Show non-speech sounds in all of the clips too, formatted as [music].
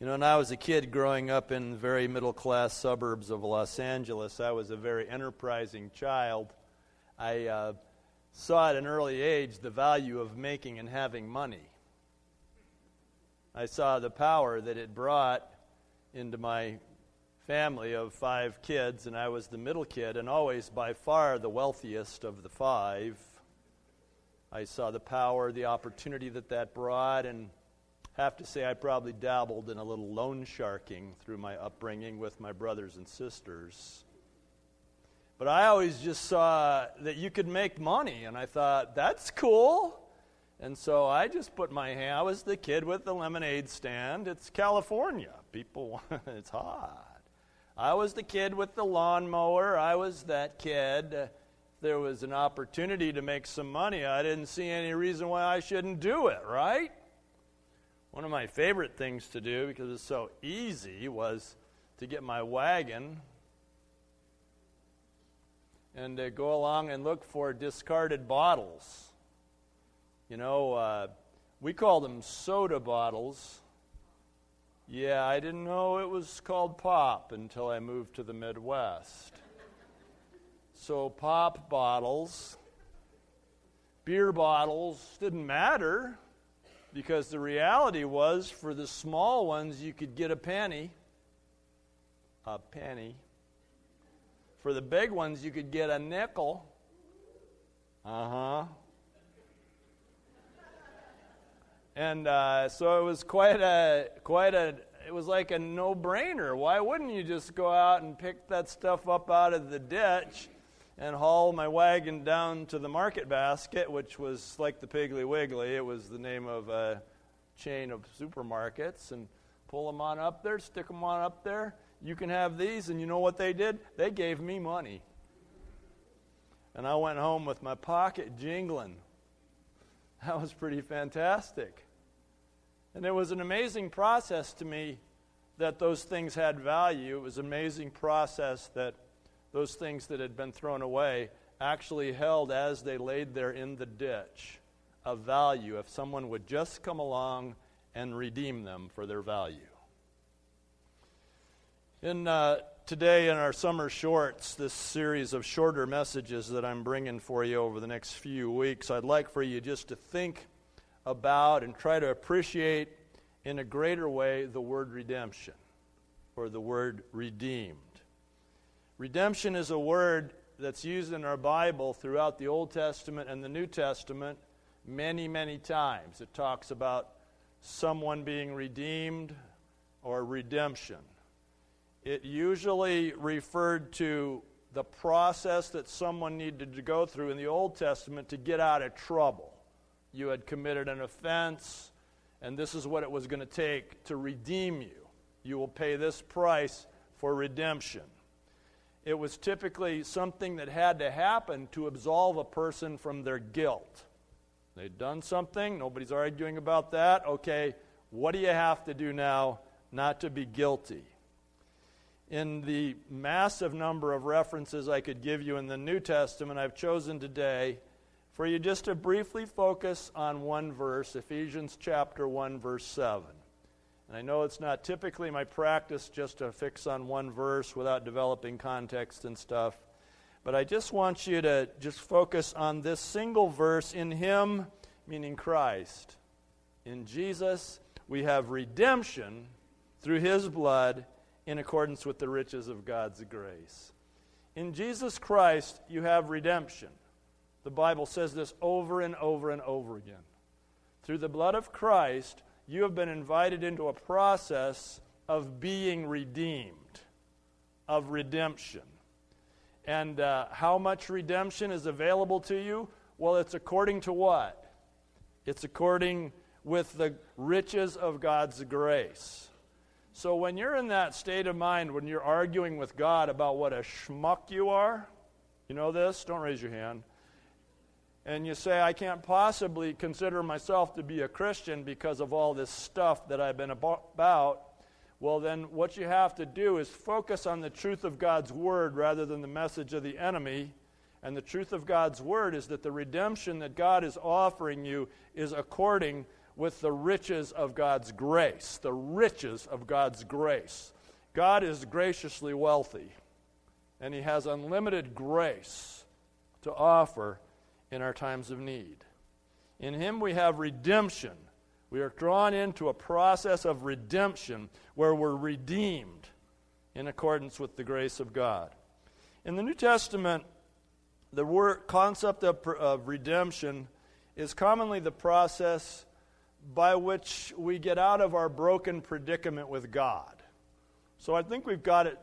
You know, when I was a kid growing up in very middle class suburbs of Los Angeles, I was a very enterprising child. I uh, saw at an early age the value of making and having money. I saw the power that it brought into my family of five kids, and I was the middle kid, and always by far the wealthiest of the five. I saw the power, the opportunity that that brought, and have to say I probably dabbled in a little loan sharking through my upbringing with my brothers and sisters. But I always just saw that you could make money, and I thought, that's cool. And so I just put my hand, I was the kid with the lemonade stand. It's California. People, [laughs] it's hot. I was the kid with the lawnmower. I was that kid. there was an opportunity to make some money. I didn't see any reason why I shouldn't do it, right? One of my favorite things to do, because it's so easy, was to get my wagon and to go along and look for discarded bottles. You know, uh, we call them soda bottles. Yeah, I didn't know it was called pop until I moved to the Midwest. So, pop bottles, beer bottles, didn't matter. Because the reality was, for the small ones, you could get a penny. A penny. For the big ones, you could get a nickel. Uh huh. And uh, so it was quite a quite a it was like a no-brainer. Why wouldn't you just go out and pick that stuff up out of the ditch and haul my wagon down to the market basket, which was like the Piggly Wiggly. It was the name of a chain of supermarkets, and pull them on up there, stick them on up there. You can have these, and you know what they did? They gave me money. And I went home with my pocket jingling. That was pretty fantastic. And it was an amazing process to me that those things had value. It was an amazing process that those things that had been thrown away actually held as they laid there in the ditch a value if someone would just come along and redeem them for their value. In uh, today in our summer shorts, this series of shorter messages that I'm bringing for you over the next few weeks, I'd like for you just to think about and try to appreciate in a greater way the word redemption or the word redeemed. Redemption is a word that's used in our Bible throughout the Old Testament and the New Testament many, many times. It talks about someone being redeemed or redemption. It usually referred to the process that someone needed to go through in the Old Testament to get out of trouble. You had committed an offense, and this is what it was going to take to redeem you. You will pay this price for redemption it was typically something that had to happen to absolve a person from their guilt. They'd done something, nobody's arguing about that. Okay, what do you have to do now not to be guilty? In the massive number of references I could give you in the New Testament, I've chosen today for you just to briefly focus on one verse, Ephesians chapter 1, verse 7. And I know it's not typically my practice just to fix on one verse without developing context and stuff. But I just want you to just focus on this single verse in Him, meaning Christ. In Jesus, we have redemption through His blood in accordance with the riches of God's grace. In Jesus Christ, you have redemption. The Bible says this over and over and over again. Through the blood of Christ, you have been invited into a process of being redeemed, of redemption. And uh, how much redemption is available to you? Well, it's according to what? It's according with the riches of God's grace. So when you're in that state of mind, when you're arguing with God about what a schmuck you are, you know this? Don't raise your hand and you say, I can't possibly consider myself to be a Christian because of all this stuff that I've been about, well, then what you have to do is focus on the truth of God's Word rather than the message of the enemy. And the truth of God's Word is that the redemption that God is offering you is according with the riches of God's grace. The riches of God's grace. God is graciously wealthy, and He has unlimited grace to offer in our times of need. In Him we have redemption. We are drawn into a process of redemption where we're redeemed in accordance with the grace of God. In the New Testament, the word, concept of, of redemption is commonly the process by which we get out of our broken predicament with God. So I think we've got it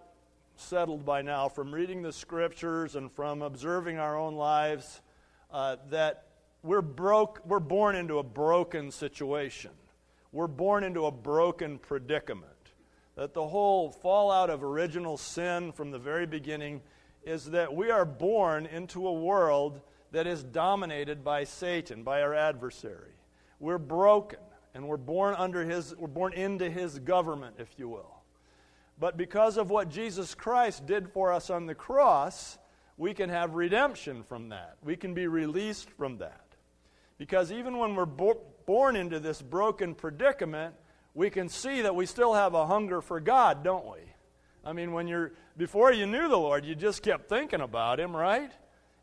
settled by now from reading the scriptures and from observing our own lives uh, that we're broke we're born into a broken situation we're born into a broken predicament that the whole fallout of original sin from the very beginning is that we are born into a world that is dominated by Satan, by our adversary. We're broken, and we're born under his, we're born into his government, if you will. But because of what Jesus Christ did for us on the cross, we can have redemption from that. We can be released from that. Because even when we're bo- born into this broken predicament, we can see that we still have a hunger for God, don't we? I mean, when you're before you knew the Lord, you just kept thinking about him, right?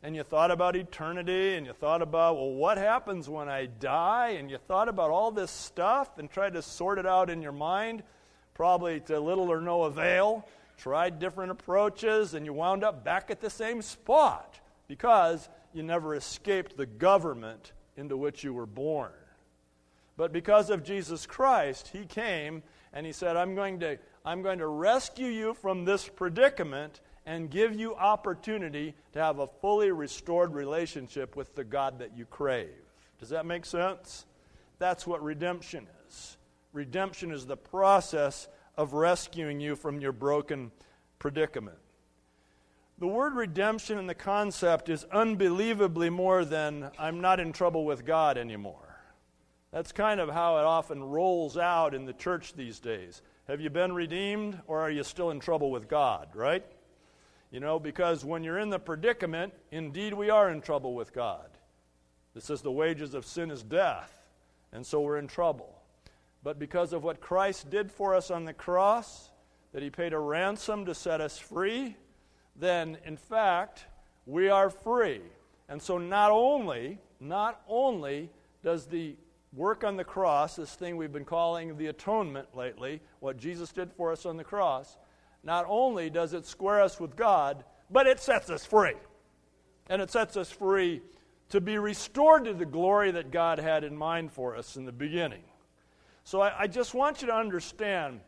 And you thought about eternity and you thought about, well, what happens when I die? And you thought about all this stuff and tried to sort it out in your mind, probably to little or no avail. Tried different approaches and you wound up back at the same spot because you never escaped the government into which you were born. But because of Jesus Christ, He came and He said, I'm going to, I'm going to rescue you from this predicament and give you opportunity to have a fully restored relationship with the God that you crave. Does that make sense? That's what redemption is. Redemption is the process of rescuing you from your broken predicament. The word redemption and the concept is unbelievably more than I'm not in trouble with God anymore. That's kind of how it often rolls out in the church these days. Have you been redeemed or are you still in trouble with God, right? You know, because when you're in the predicament, indeed we are in trouble with God. It says the wages of sin is death, and so we're in trouble. But because of what Christ did for us on the cross, that he paid a ransom to set us free, then in fact, we are free. And so not only, not only does the work on the cross, this thing we've been calling the atonement lately, what Jesus did for us on the cross, not only does it square us with God, but it sets us free. And it sets us free to be restored to the glory that God had in mind for us in the beginning. So I, I just want you to understand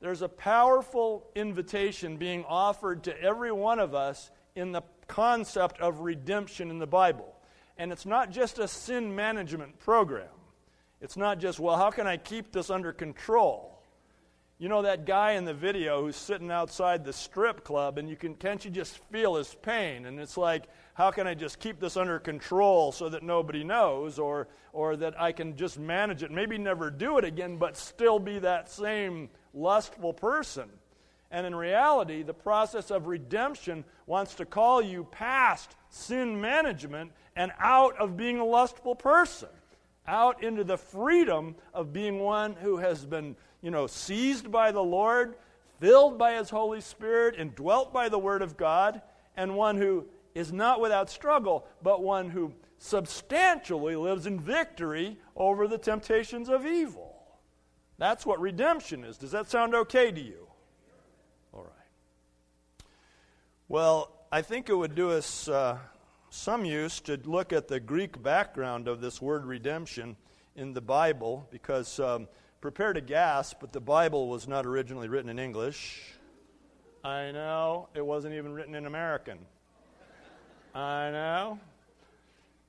there's a powerful invitation being offered to every one of us in the concept of redemption in the Bible. And it's not just a sin management program. It's not just, well, how can I keep this under control? You know that guy in the video who's sitting outside the strip club and you can can't you just feel his pain and it's like how can I just keep this under control so that nobody knows or or that I can just manage it maybe never do it again but still be that same lustful person. And in reality, the process of redemption wants to call you past sin management and out of being a lustful person out into the freedom of being one who has been, you know, seized by the Lord, filled by his Holy Spirit, and dwelt by the Word of God, and one who is not without struggle, but one who substantially lives in victory over the temptations of evil. That's what redemption is. Does that sound okay to you? All right. Well, I think it would do us. Uh, some use to look at the Greek background of this word redemption in the Bible because um, prepare to gasp, but the Bible was not originally written in English. I know, it wasn't even written in American. I know.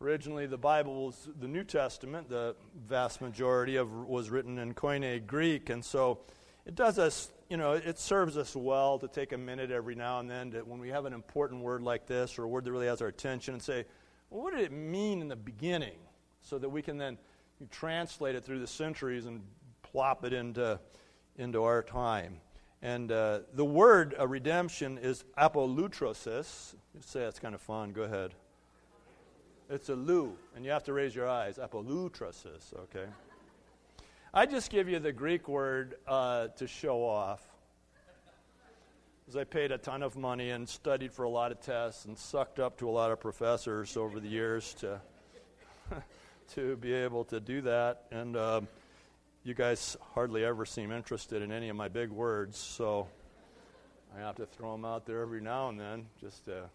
Originally, the Bible was the New Testament, the vast majority of was written in Koine Greek, and so it does us you know, it serves us well to take a minute every now and then to, when we have an important word like this or a word that really has our attention and say, well, what did it mean in the beginning? So that we can then translate it through the centuries and plop it into, into our time. And uh, the word uh, redemption is apolutrosis. You say that's kind of fun. Go ahead. It's a lu, and you have to raise your eyes. Apolutrosis, okay? I just give you the Greek word uh, to show off. Because I paid a ton of money and studied for a lot of tests and sucked up to a lot of professors over the years to, [laughs] to be able to do that. And um, you guys hardly ever seem interested in any of my big words, so I have to throw them out there every now and then. Just to,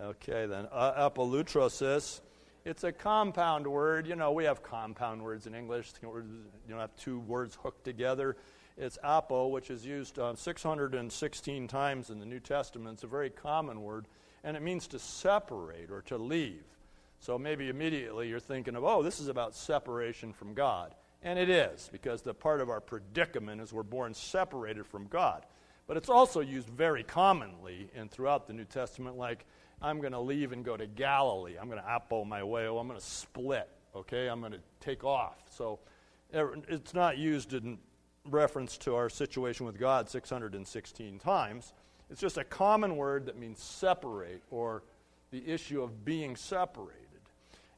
okay, then. Uh, apolutrosis it's a compound word. You know, we have compound words in English. You know, have two words hooked together. It's apo, which is used uh, 616 times in the New Testament. It's a very common word, and it means to separate or to leave. So maybe immediately you're thinking of, oh, this is about separation from God. And it is, because the part of our predicament is we're born separated from God. But it's also used very commonly and throughout the New Testament, like I'm going to leave and go to Galilee. I'm going to apo my way. Oh, I'm going to split. Okay, I'm going to take off. So er, it's not used in reference to our situation with God 616 times. It's just a common word that means separate or the issue of being separated.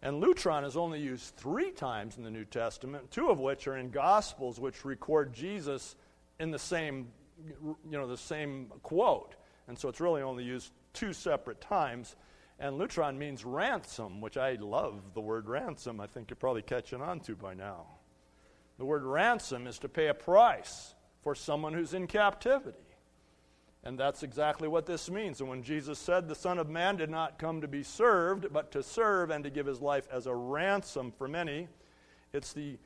And lutron is only used three times in the New Testament, two of which are in Gospels, which record Jesus in the same, you know, the same quote. And so it's really only used two separate times. And lutron means ransom, which I love the word ransom. I think you're probably catching on to by now. The word ransom is to pay a price for someone who's in captivity. And that's exactly what this means. And when Jesus said the Son of Man did not come to be served, but to serve and to give his life as a ransom for many, it's the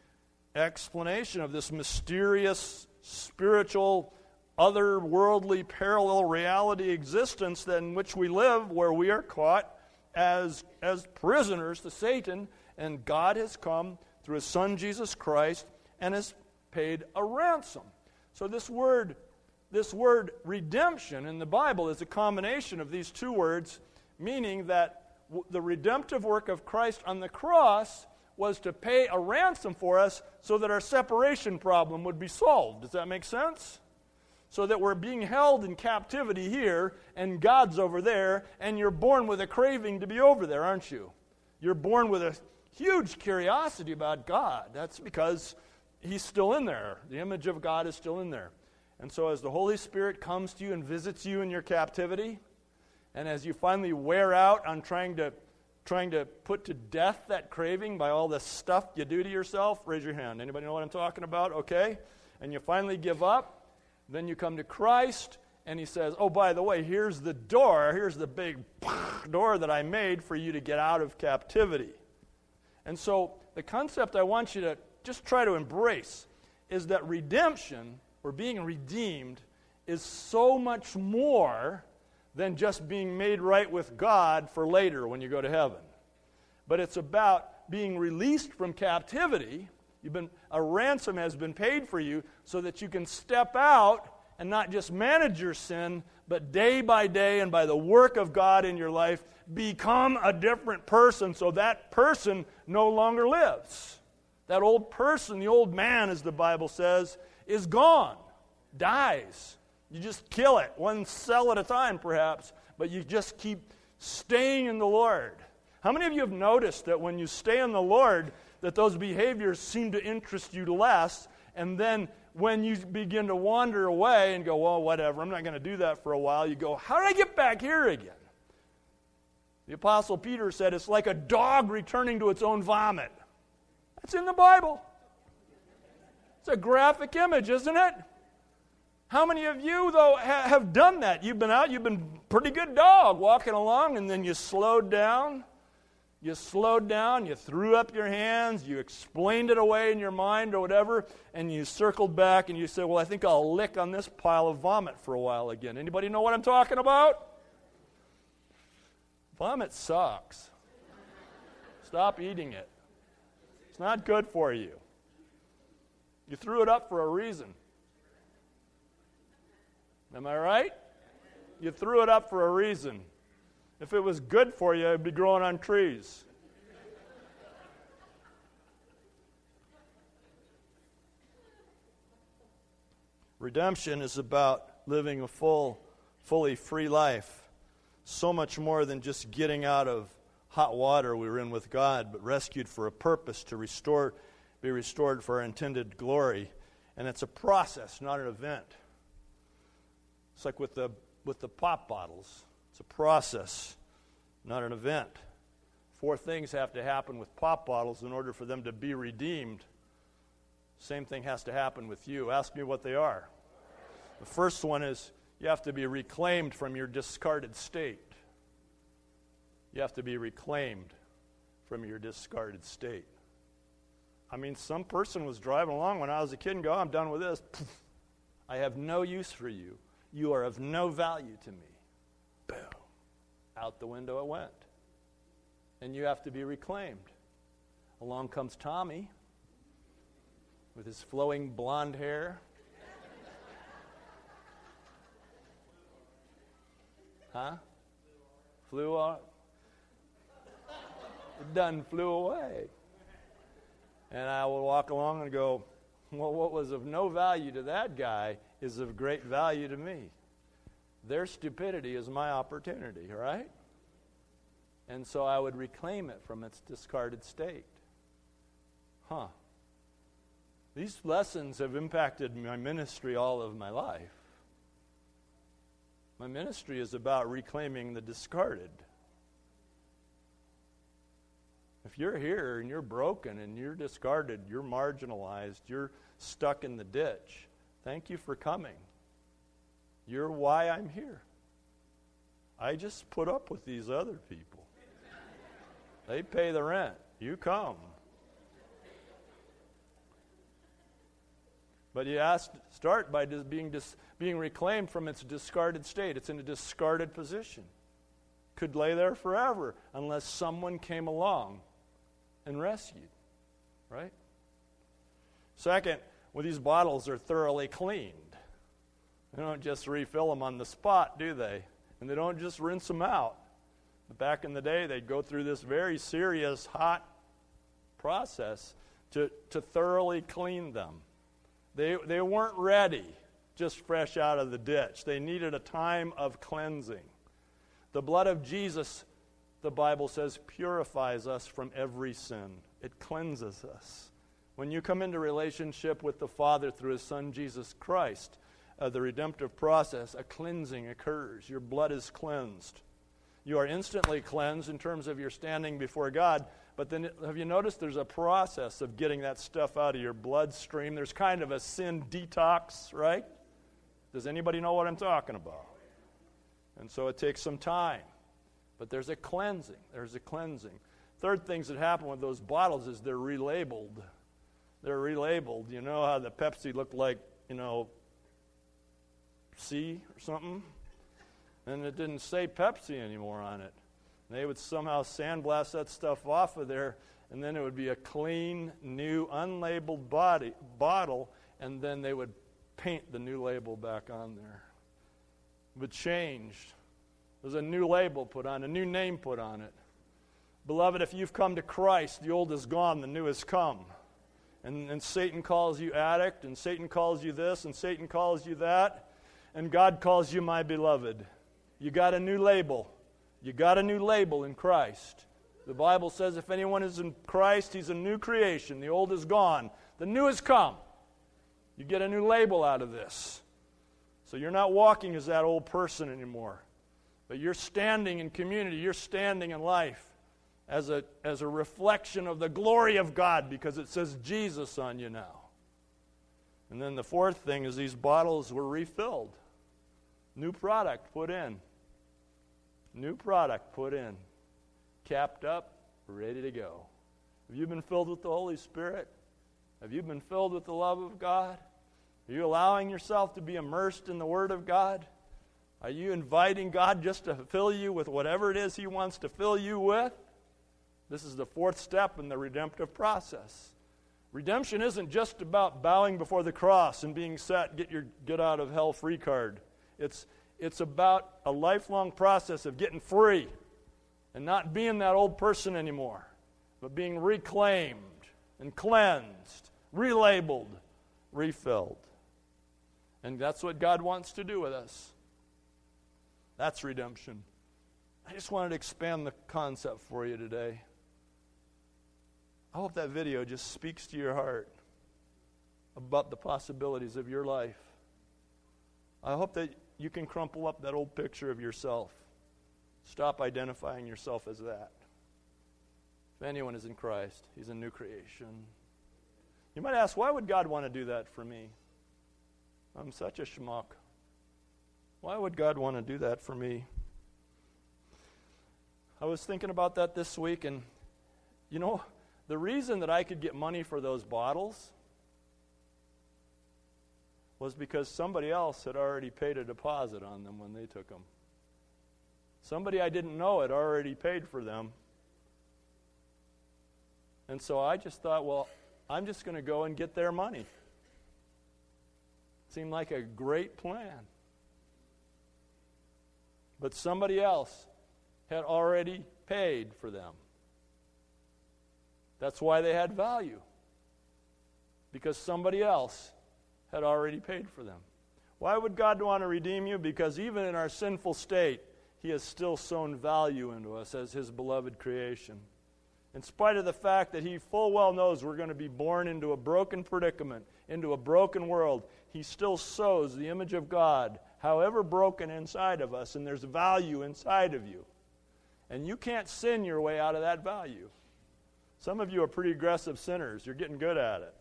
explanation of this mysterious spiritual otherworldly parallel reality existence in which we live, where we are caught as, as prisoners to Satan, and God has come through his Son Jesus Christ and has paid a ransom. So this word, this word redemption in the Bible is a combination of these two words, meaning that w- the redemptive work of Christ on the cross was to pay a ransom for us so that our separation problem would be solved. Does that make sense? so that we're being held in captivity here and God's over there, and you're born with a craving to be over there, aren't you? You're born with a huge curiosity about God. That's because He's still in there. The image of God is still in there. And so, as the Holy Spirit comes to you and visits you in your captivity, and as you finally wear out on trying to trying to put to death that craving by all the stuff you do to yourself, raise your hand. Anybody know what I'm talking about? Okay? And you finally give up, then you come to Christ, and He says, Oh, by the way, here's the door. Here's the big [laughs] door that I made for you to get out of captivity. And so, the concept I want you to just try to embrace is that redemption, or being redeemed, is so much more than just being made right with God for later when you go to heaven. But it's about being released from captivity You've been, a ransom has been paid for you so that you can step out and not just manage your sin, but day by day and by the work of God in your life, become a different person so that person no longer lives. That old person, the old man, as the Bible says, is gone, dies. You just kill it, one cell at a time, perhaps, but you just keep staying in the Lord. How many of you have noticed that when you stay in the Lord, that those behaviors seem to interest you less. And then when you begin to wander away and go, well, whatever, I'm not going to do that for a while, you go, how did I get back here again? The Apostle Peter said it's like a dog returning to its own vomit. That's in the Bible. It's a graphic image, isn't it? How many of you, though, ha- have done that? You've been out, you've been pretty good dog walking along, and then you slowed down you slowed down, you threw up your hands, you explained it away in your mind or whatever, and you circled back and you said, Well, I think I'll lick on this pile of vomit for a while again. Anybody know what I'm talking about? Vomit sucks. Stop eating it. Not good for you. You threw it up for a reason. Am I right? You threw it up for a reason. If it was good for you, it'd be growing on trees. Redemption is about living a full, fully free life. So much more than just getting out of hot water we were in with God, but rescued for a purpose to restore be restored for our intended glory. And it's a process, not an event. It's like with the, with the pop bottles, it's a process, not an event. Four things have to happen with pop bottles in order for them to be redeemed. Same thing has to happen with you. Ask me what they are. The first one is you have to be reclaimed from your discarded state. You have to be reclaimed from your discarded state. I mean, some person was driving along when I was a kid and go, I'm done with this. I have no use for you. You are of no value to me. Boom. Out the window it went. And you have to be reclaimed. Along comes Tommy with his flowing blonde hair. Huh? Flew on. Done flew away. And I would walk along and go, well, what was of no value to that guy is of great value to me. Their stupidity is my opportunity, right? And so I would reclaim it from its discarded state. Huh. These lessons have impacted my ministry all of my life. My ministry is about reclaiming the discarded. If you're here and you're broken and you're discarded, you're marginalized, you're stuck in the ditch, thank you for coming. You're why I'm here. I just put up with these other people. They pay the rent. You come. But you ask, start by being, dis, being reclaimed from its discarded state. It's in a discarded position. Could lay there forever unless someone came along and rescued. Right? Second, well, these bottles are thoroughly cleaned. They don't just refill them on the spot, do they? And they don't just rinse them out. But back in the day, they'd go through this very serious, hot process to, to thoroughly clean them. They, they weren't ready just fresh out of the ditch, they needed a time of cleansing. The blood of Jesus the Bible says, purifies us from every sin. It cleanses us. When you come into relationship with the Father through His Son, Jesus Christ, uh, the redemptive process, a cleansing occurs. Your blood is cleansed. You are instantly cleansed in terms of your standing before God, but then have you noticed there's a process of getting that stuff out of your bloodstream? There's kind of a sin detox, right? Does anybody know what I'm talking about? And so it takes some time. But there's a cleansing. There's a cleansing. Third things that happen with those bottles is they're relabeled. They're relabeled. You know how the Pepsi looked like, you know, C or something? And it didn't say Pepsi anymore on it. They would somehow sandblast that stuff off of there, and then it would be a clean, new, unlabeled body, bottle, and then they would paint the new label back on there. But changed there's a new label put on, a new name put on it. Beloved, if you've come to Christ, the old is gone, the new has come. And, and Satan calls you addict, and Satan calls you this, and Satan calls you that, and God calls you my beloved. You got a new label. You got a new label in Christ. The Bible says if anyone is in Christ, he's a new creation. The old is gone, the new has come. You get a new label out of this. So you're not walking as that old person anymore. But you're standing in community, you're standing in life as a, as a reflection of the glory of God because it says Jesus on you now. And then the fourth thing is these bottles were refilled. New product put in. New product put in. Capped up, ready to go. Have you been filled with the Holy Spirit? Have you been filled with the love of God? Are you allowing yourself to be immersed in the Word of God? Are you inviting God just to fill you with whatever it is He wants to fill you with? This is the fourth step in the redemptive process. Redemption isn't just about bowing before the cross and being set, get your get out of hell free card. It's, it's about a lifelong process of getting free and not being that old person anymore, but being reclaimed and cleansed, relabeled, refilled. And that's what God wants to do with us. That's redemption. I just wanted to expand the concept for you today. I hope that video just speaks to your heart about the possibilities of your life. I hope that you can crumple up that old picture of yourself. Stop identifying yourself as that. If anyone is in Christ, he's a new creation. You might ask, why would God want to do that for me? I'm such a schmuck. Why would God want to do that for me? I was thinking about that this week, and you know, the reason that I could get money for those bottles was because somebody else had already paid a deposit on them when they took them. Somebody I didn't know had already paid for them. And so I just thought, well, I'm just going to go and get their money. Seemed like a great plan. But somebody else had already paid for them. That's why they had value. Because somebody else had already paid for them. Why would God want to redeem you? Because even in our sinful state, He has still sown value into us as His beloved creation. In spite of the fact that He full well knows we're going to be born into a broken predicament, into a broken world, He still sows the image of God, however broken inside of us, and there's value inside of you. And you can't sin your way out of that value. Some of you are pretty aggressive sinners, you're getting good at it.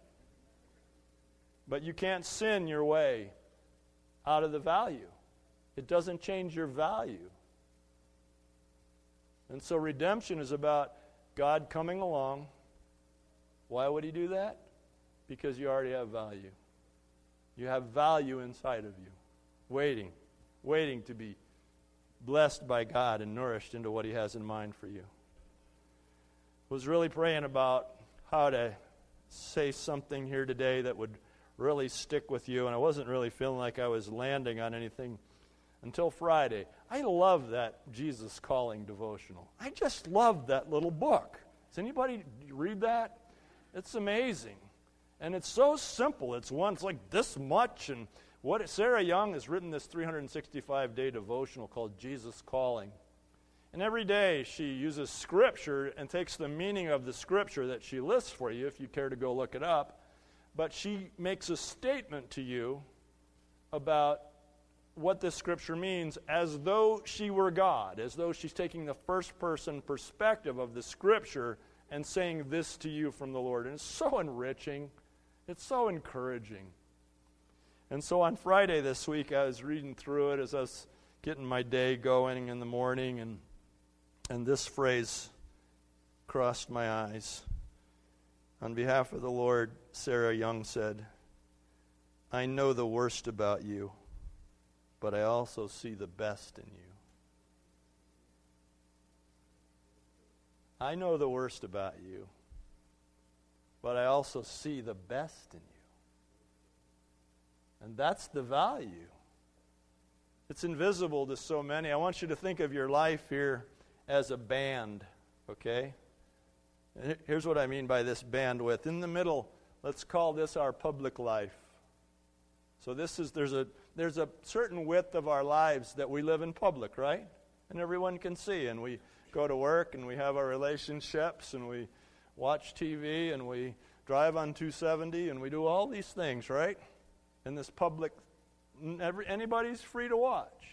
But you can't sin your way out of the value. It doesn't change your value. And so redemption is about God coming along. Why would He do that? Because you already have value. You have value inside of you, waiting, waiting to be blessed by God and nourished into what He has in mind for you. Was really praying about how to say something here today that would really stick with you, and I wasn't really feeling like I was landing on anything until Friday. I love that Jesus Calling devotional. I just love that little book. Does anybody read that? It's amazing. And it's so simple. It's one, it's like this much. And what Sarah Young has written this 365 day devotional called Jesus Calling. And every day she uses scripture and takes the meaning of the scripture that she lists for you, if you care to go look it up but she makes a statement to you about what this scripture means as though she were God, as though she's taking the first person perspective of the scripture and saying this to you from the Lord. And it's so enriching, it's so encouraging. And so on Friday this week, I was reading through it as I was getting my day going in the morning, and, and this phrase crossed my eyes. On behalf of the Lord, Sarah Young said, I know the worst about you, but I also see the best in you. I know the worst about you, but I also see the best in you. And that's the value. It's invisible to so many. I want you to think of your life here as a band, okay? Here's what I mean by this bandwidth. In the middle, let's call this our public life. So this is there's a there's a certain width of our lives that we live in public, right? And everyone can see and we go to work and we have our relationships and we watch TV and we drive on 270 and we do all these things, right? In this public every, anybody's free to watch.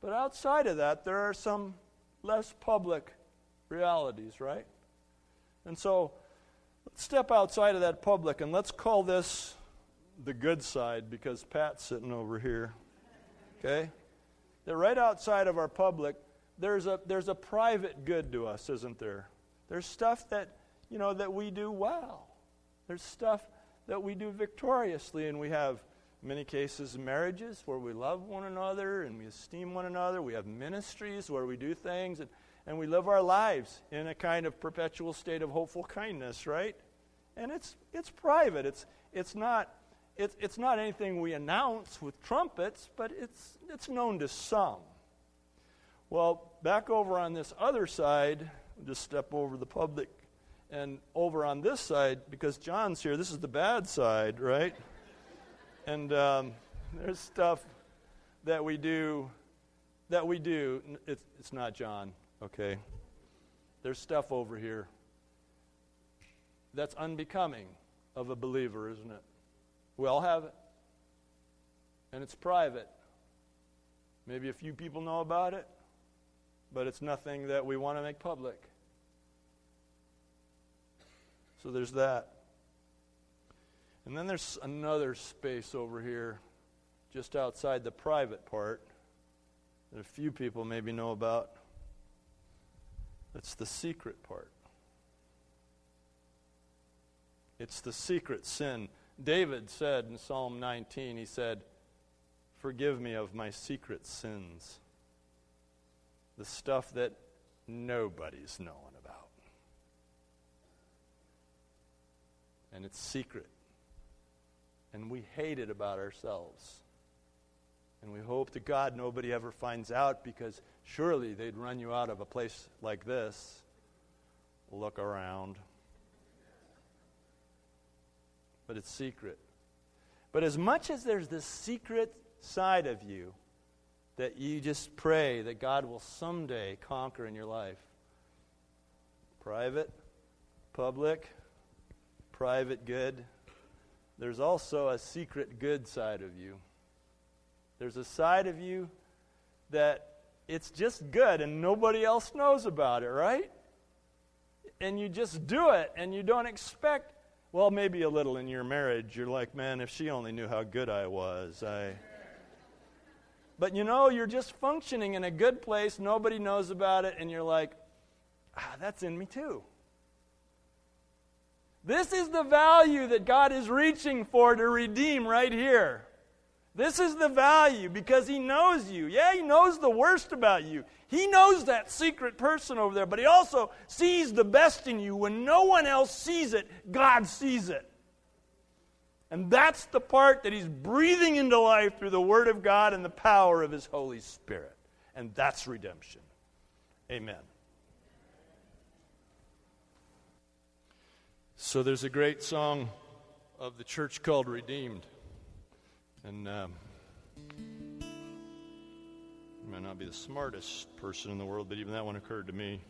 But outside of that, there are some less public realities, right? And so let's step outside of that public and let's call this the good side because Pat's sitting over here. Okay? That right outside of our public, there's a, there's a private good to us, isn't there? There's stuff that, you know, that we do well. There's stuff that we do victoriously, and we have many cases marriages where we love one another and we esteem one another. We have ministries where we do things. And and we live our lives in a kind of perpetual state of hopeful kindness, right? And it's, it's private. It's, it's, not, it's, it's not anything we announce with trumpets, but it's, it's known to some. Well, back over on this other side, just step over the public, and over on this side, because John's here, this is the bad side, right? and um, there's stuff that we do that we do. It's, it's not John okay? There's stuff over here that's unbecoming of a believer, isn't it? We all have it. And it's private. Maybe a few people know about it, but it's nothing that we want to make public. So there's that. And then there's another space over here, just outside the private part, that a few people maybe know about. It's the secret part. It's the secret sin. David said in Psalm 19, he said, Forgive me of my secret sins. The stuff that nobody's knowing about. And it's secret. And we hate it about ourselves. And we hope to God nobody ever finds out because surely they'd run you out of a place like this. Look around. But it's secret. But as much as there's this secret side of you that you just pray that God will someday conquer in your life. Private, public, private good. There's also a secret good side of you. There's a side of you that it's just good and nobody else knows about it, right? And you just do it and you don't expect, well, maybe a little in your marriage. You're like, man, if she only knew how good I was, I. But you know, you're just functioning in a good place, nobody knows about it, and you're like, ah, that's in me too. This is the value that God is reaching for to redeem right here. This is the value because He knows you. Yeah, He knows the worst about you. He knows that secret person over there, but He also sees the best in you. When no one else sees it, God sees it. And that's the part that he's breathing into life through the Word of God and the power of his Holy Spirit. And that's redemption. Amen. So there's a great song of the church called Redeemed. And um, I might not be the smartest person in the world, but even that one occurred to me.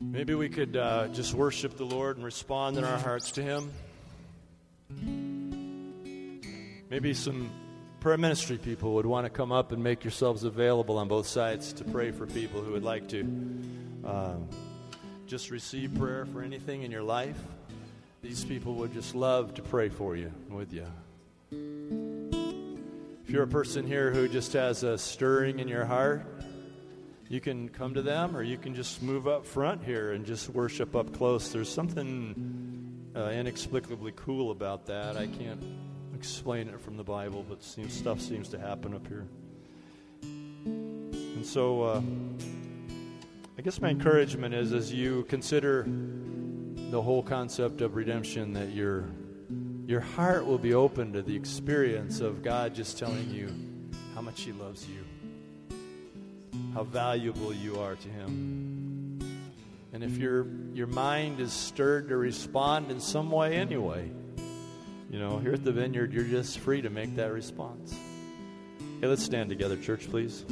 Maybe we could uh, just worship the Lord and respond in our hearts to Him. Maybe some prayer ministry people would want to come up and make yourselves available on both sides to pray for people who would like to uh, just receive prayer for anything in your life. These people would just love to pray for you with you. If you're a person here who just has a stirring in your heart, you can come to them or you can just move up front here and just worship up close. There's something uh, inexplicably cool about that. I can't explain it from the Bible, but seems, stuff seems to happen up here. And so, uh, I guess my encouragement is as you consider the whole concept of redemption, that your your heart will be open to the experience of God just telling you how much He loves you how valuable you are to Him. And if your, your mind is stirred to respond in some way anyway, you know, here at the vineyard, you're just free to make that response. Hey, let's stand together, church, please.